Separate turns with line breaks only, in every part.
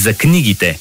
за книгите.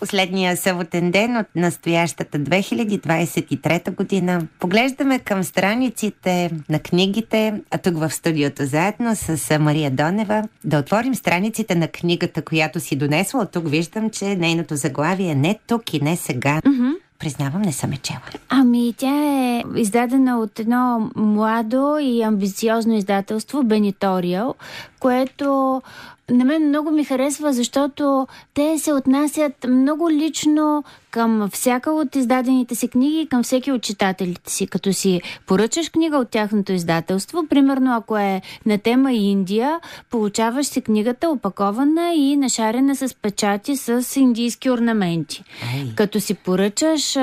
Последния съботен ден от настоящата 2023 година. Поглеждаме към страниците на книгите, а тук в студиото заедно с Мария Донева да отворим страниците на книгата, която си донесла. От тук виждам, че нейното заглавие е не тук и не сега.
Mm-hmm.
Признавам, не съм е чела.
Ами, тя е издадена от едно младо и амбициозно издателство, Бениториал, което на мен много ми харесва, защото те се отнасят много лично към всяка от издадените си книги и към всеки от читателите си. Като си поръчаш книга от тяхното издателство, примерно ако е на тема Индия, получаваш си книгата опакована и нашарена с печати с индийски орнаменти.
Ай.
Като си поръчаш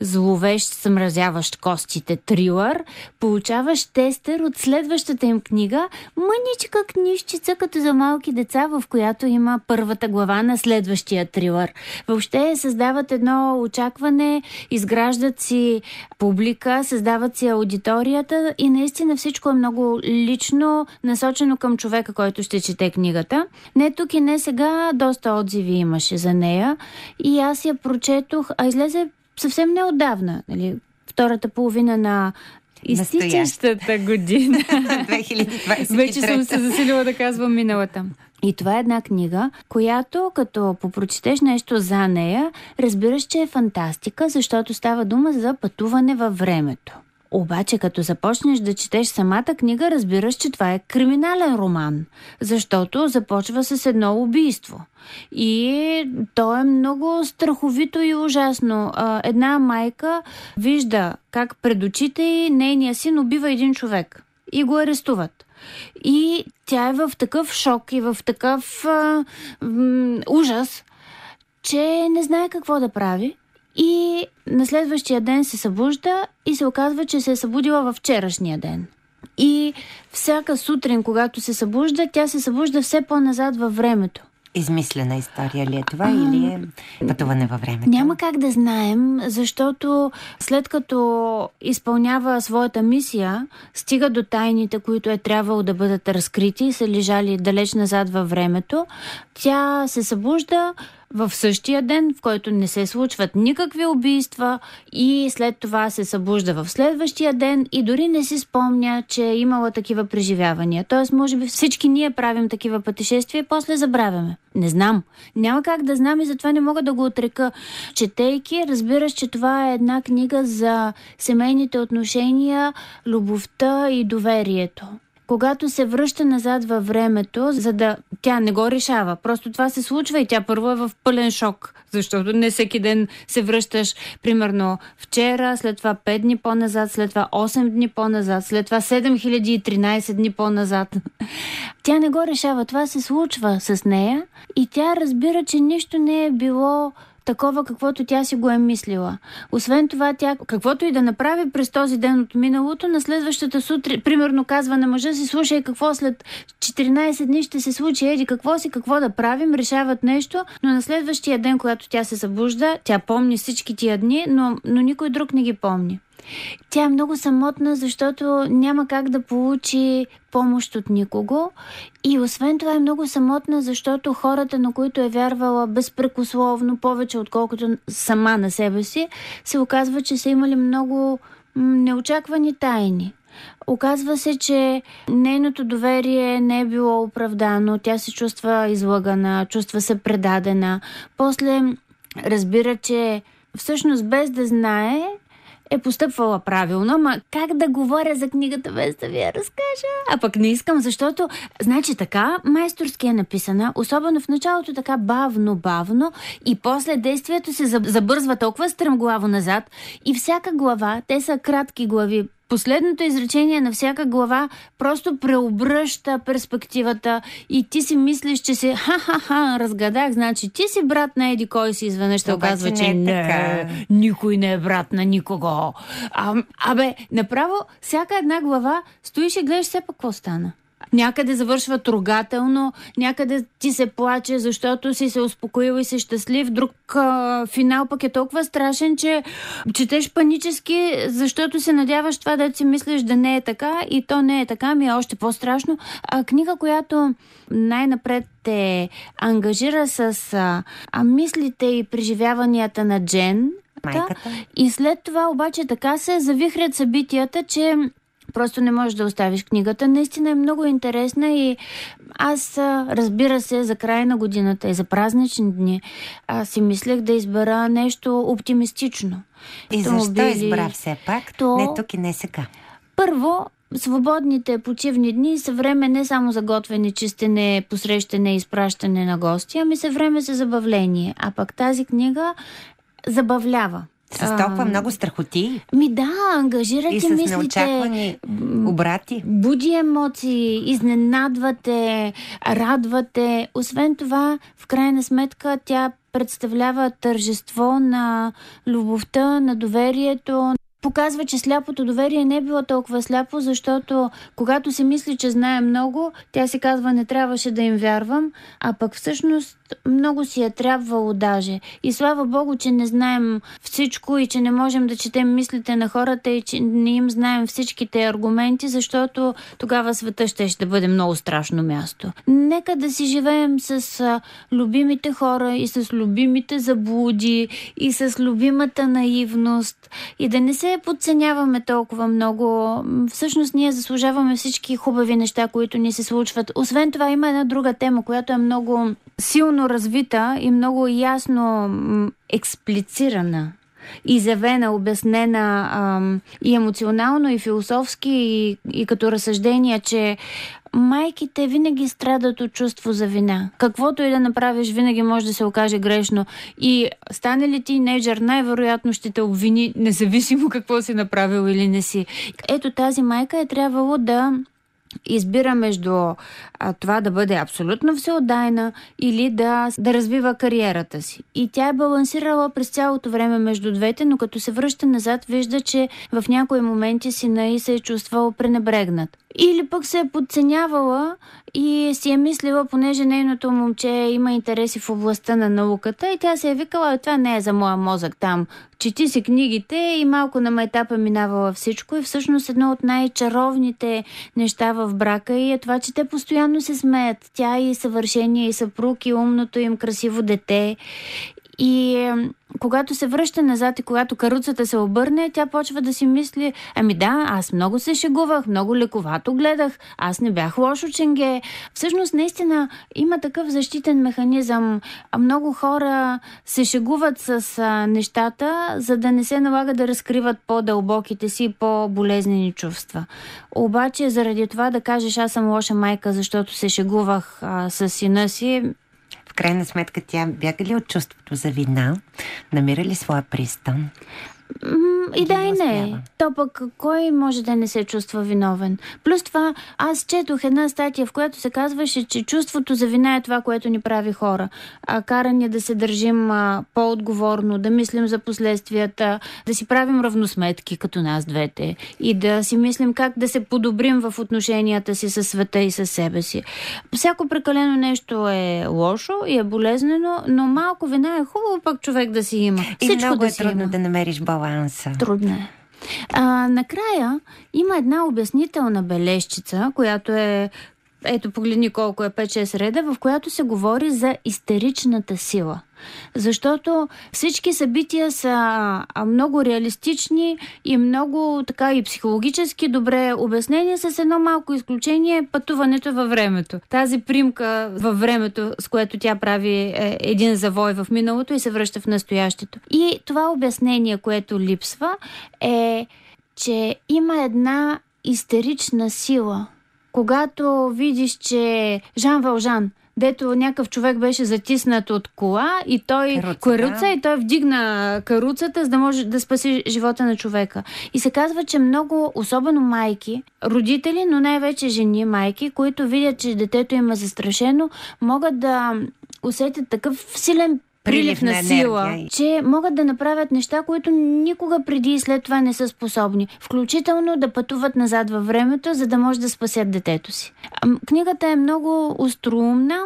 зловещ, съмразяващ костите трилър, получаваш тестер от следващата им книга, мъничка книжчица като за малки деца, в която има първата глава на следващия трилър. Въобще създават едно очакване, изграждат си публика, създават си аудиторията и наистина всичко е много лично, насочено към човека, който ще чете книгата. Не тук и не сега, доста отзиви имаше за нея и аз я прочетох, а излезе съвсем неотдавна, нали, втората половина на изтичащата година.
2023.
Вече съм се засилила да казвам миналата. И това е една книга, която като попрочетеш нещо за нея, разбираш, че е фантастика, защото става дума за пътуване във времето. Обаче, като започнеш да четеш самата книга, разбираш, че това е криминален роман, защото започва с едно убийство. И то е много страховито и ужасно. Една майка вижда как пред очите й нейния син убива един човек и го арестуват. И тя е в такъв шок и в такъв а, м, ужас, че не знае какво да прави. И на следващия ден се събужда и се оказва, че се е събудила във вчерашния ден. И всяка сутрин, когато се събужда, тя се събужда все по-назад във времето.
Измислена история ли е това а, или е пътуване във времето?
Няма как да знаем, защото след като изпълнява своята мисия, стига до тайните, които е трябвало да бъдат разкрити и са лежали далеч назад във времето, тя се събужда, в същия ден, в който не се случват никакви убийства и след това се събужда в следващия ден и дори не си спомня, че е имала такива преживявания. Тоест, може би всички ние правим такива пътешествия и после забравяме. Не знам. Няма как да знам и затова не мога да го отрека. Четейки, разбираш, че това е една книга за семейните отношения, любовта и доверието когато се връща назад във времето, за да тя не го решава. Просто това се случва и тя първо е в пълен шок, защото не всеки ден се връщаш, примерно вчера, след това 5 дни по-назад, след това 8 дни по-назад, след това 7013 дни по-назад. Тя не го решава, това се случва с нея и тя разбира, че нищо не е било такова, каквото тя си го е мислила. Освен това, тя каквото и да направи през този ден от миналото, на следващата сутрин, примерно казва на мъжа си, слушай какво след 14 дни ще се случи, еди какво си, какво да правим, решават нещо, но на следващия ден, когато тя се събужда, тя помни всички тия дни, но, но никой друг не ги помни. Тя е много самотна, защото няма как да получи помощ от никого. И освен това е много самотна, защото хората, на които е вярвала безпрекословно, повече отколкото сама на себе си, се оказва, че са имали много неочаквани тайни. Оказва се, че нейното доверие не е било оправдано, тя се чувства излагана, чувства се предадена. После разбира, че всъщност без да знае, е постъпвала правилно, ма как да говоря за книгата без да ви я разкажа? А пък не искам, защото, значи така, майсторски е написана, особено в началото така бавно, бавно и после действието се забързва толкова стремглаво назад и всяка глава, те са кратки глави, последното изречение на всяка глава просто преобръща перспективата и ти си мислиш, че си ха-ха-ха, разгадах, значи ти си брат на Еди кой си изведнъж ще оказва, че не, е не никой не е брат на никого. А, абе, направо всяка една глава стоиш и гледаш все пак какво стана. Някъде завършва трогателно, някъде ти се плаче, защото си се успокоил и си щастлив. Друг а, финал пък е толкова страшен, че четеш панически, защото се надяваш това да си мислиш да не е така и то не е така, ми е още по-страшно. А книга, която най-напред те ангажира с а, а, мислите и преживяванията на Джен,
Майката.
И след това обаче така се завихрят събитията, че просто не можеш да оставиш книгата. Наистина е много интересна и аз, разбира се, за края на годината и за празнични дни, аз си мислех да избера нещо оптимистично.
И защо избра все пак? То... Не тук и не сега.
Първо, Свободните почивни дни са време не само за готвене, чистене, посрещане и изпращане на гости, ами са време за забавление. А пък тази книга забавлява.
С толкова а, много страхоти.
Ми да, ангажирате
и с
мислите.
неочаквани обрати.
Буди емоции, изненадвате, радвате. Освен това, в крайна сметка, тя представлява тържество на любовта, на доверието, показва, че сляпото доверие не е било толкова сляпо, защото когато се мисли, че знае много, тя се казва не трябваше да им вярвам, а пък всъщност много си е трябвало даже. И слава Богу, че не знаем всичко и че не можем да четем мислите на хората и че не им знаем всичките аргументи, защото тогава света ще, ще бъде много страшно място. Нека да си живеем с любимите хора и с любимите заблуди и с любимата наивност и да не се подценяваме толкова много. Всъщност ние заслужаваме всички хубави неща, които ни се случват. Освен това има една друга тема, която е много силно развита и много ясно експлицирана изявена, обяснена ам, и емоционално, и философски, и, и като разсъждения, че майките винаги страдат от чувство за вина. Каквото и да направиш, винаги може да се окаже грешно. И стане ли ти нейджър, най-вероятно ще те обвини, независимо какво си направил или не си. Ето тази майка е трябвало да избира между а, това да бъде абсолютно всеотдайна или да, да развива кариерата си. И тя е балансирала през цялото време между двете, но като се връща назад, вижда, че в някои моменти сина и се е чувствал пренебрегнат. Или пък се е подценявала и си е мислила, понеже нейното момче има интереси в областта на науката и тя се е викала, това не е за моя мозък там. Чети си книгите и малко на майтапа минавала всичко и всъщност едно от най-чаровните неща в брака и е това, че те постоянно се смеят. Тя и съвършение, и съпруг, и умното им красиво дете. И когато се връща назад и когато каруцата се обърне, тя почва да си мисли, ами да, аз много се шегувах, много лековато гледах, аз не бях лошо ченге. Всъщност, наистина, има такъв защитен механизъм. Много хора се шегуват с нещата, за да не се налага да разкриват по-дълбоките си, по-болезнени чувства. Обаче, заради това да кажеш, аз съм лоша майка, защото се шегувах а, с сина си,
крайна сметка тя бяга ли от чувството за вина? Намира ли своя пристан?
И да и не. То пък кой може да не се чувства виновен? Плюс това, аз четох една статия, в която се казваше, че чувството за вина е това, което ни прави хора. А кара ни да се държим а, по-отговорно, да мислим за последствията, да си правим равносметки като нас двете и да си мислим как да се подобрим в отношенията си със света и със себе си. Всяко прекалено нещо е лошо и е болезнено, но малко вина е хубаво пък човек да си има.
И Всичко много да е трудно има. да намериш баланс баланса.
Трудно е. А, накрая има една обяснителна бележчица, която е ето погледни колко е 5-6 реда, в която се говори за истеричната сила. Защото всички събития са много реалистични и много така и психологически добре обяснени с едно малко изключение пътуването във времето. Тази примка във времето, с което тя прави е, един завой в миналото и се връща в настоящето. И това обяснение, което липсва е, че има една истерична сила – когато видиш, че Жан Вължан, дето някакъв човек беше затиснат от кола и той каруца, каруца да. и той вдигна каруцата, за да може да спаси живота на човека. И се казва, че много, особено майки, родители, но най-вече жени майки, които видят, че детето им е застрашено, могат да усетят такъв силен прилив на сила,
енергия.
че могат да направят неща, които никога преди и след това не са способни. Включително да пътуват назад във времето, за да може да спасят детето си. Книгата е много остроумна,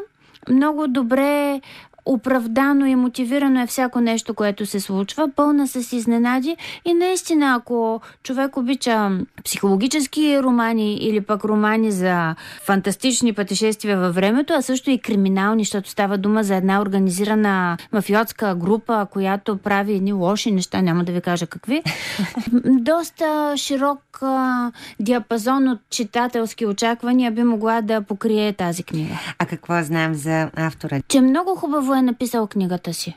много добре оправдано и мотивирано е всяко нещо, което се случва, пълна с изненади и наистина, ако човек обича психологически романи или пък романи за фантастични пътешествия във времето, а също и криминални, защото става дума за една организирана мафиотска група, която прави едни лоши неща, няма да ви кажа какви. Доста широк а, диапазон от читателски очаквания би могла да покрие тази книга.
А какво знаем за автора?
Че много хубаво е написал книгата си.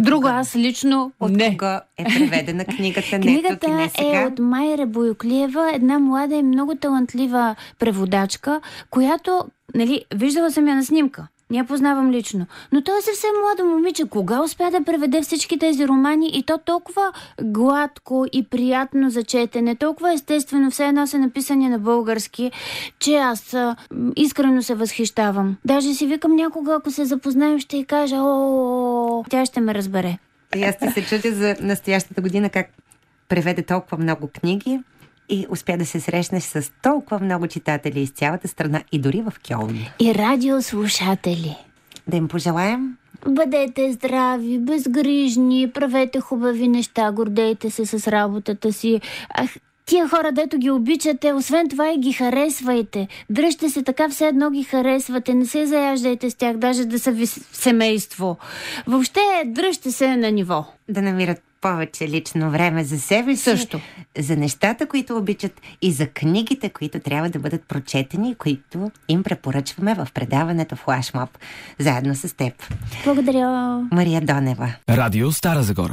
Друго аз лично
От
не.
кого е преведена книгата? Не, тук и
Книгата
не сега.
е от Майра Боюклиева, една млада и много талантлива преводачка, която, нали, виждала съм я на снимка. Не я познавам лично. Но той е съвсем младо момиче. Кога успя да преведе всички тези романи и то толкова гладко и приятно за четене, толкова естествено, все едно са написани на български, че аз а, искрено се възхищавам. Даже си викам някога, ако се запознаем, ще й кажа, о, тя ще ме разбере.
И аз ти се чудя за настоящата година как преведе толкова много книги и успя да се срещнеш с толкова много читатели из цялата страна и дори в Кьолн.
И радиослушатели.
Да им пожелаем
Бъдете здрави, безгрижни, правете хубави неща, гордейте се с работата си. Ах, тия хора, дето ги обичате, освен това и ги харесвайте. Дръжте се така, все едно ги харесвате, не се заяждайте с тях, даже да са ви семейство. Въобще, дръжте се на ниво.
да намират повече лично време за себе си,
Също.
за нещата, които обичат и за книгите, които трябва да бъдат прочетени, които им препоръчваме в предаването Флашмоб, заедно с теб.
Благодаря.
Мария Донева.
Радио Стара Загора.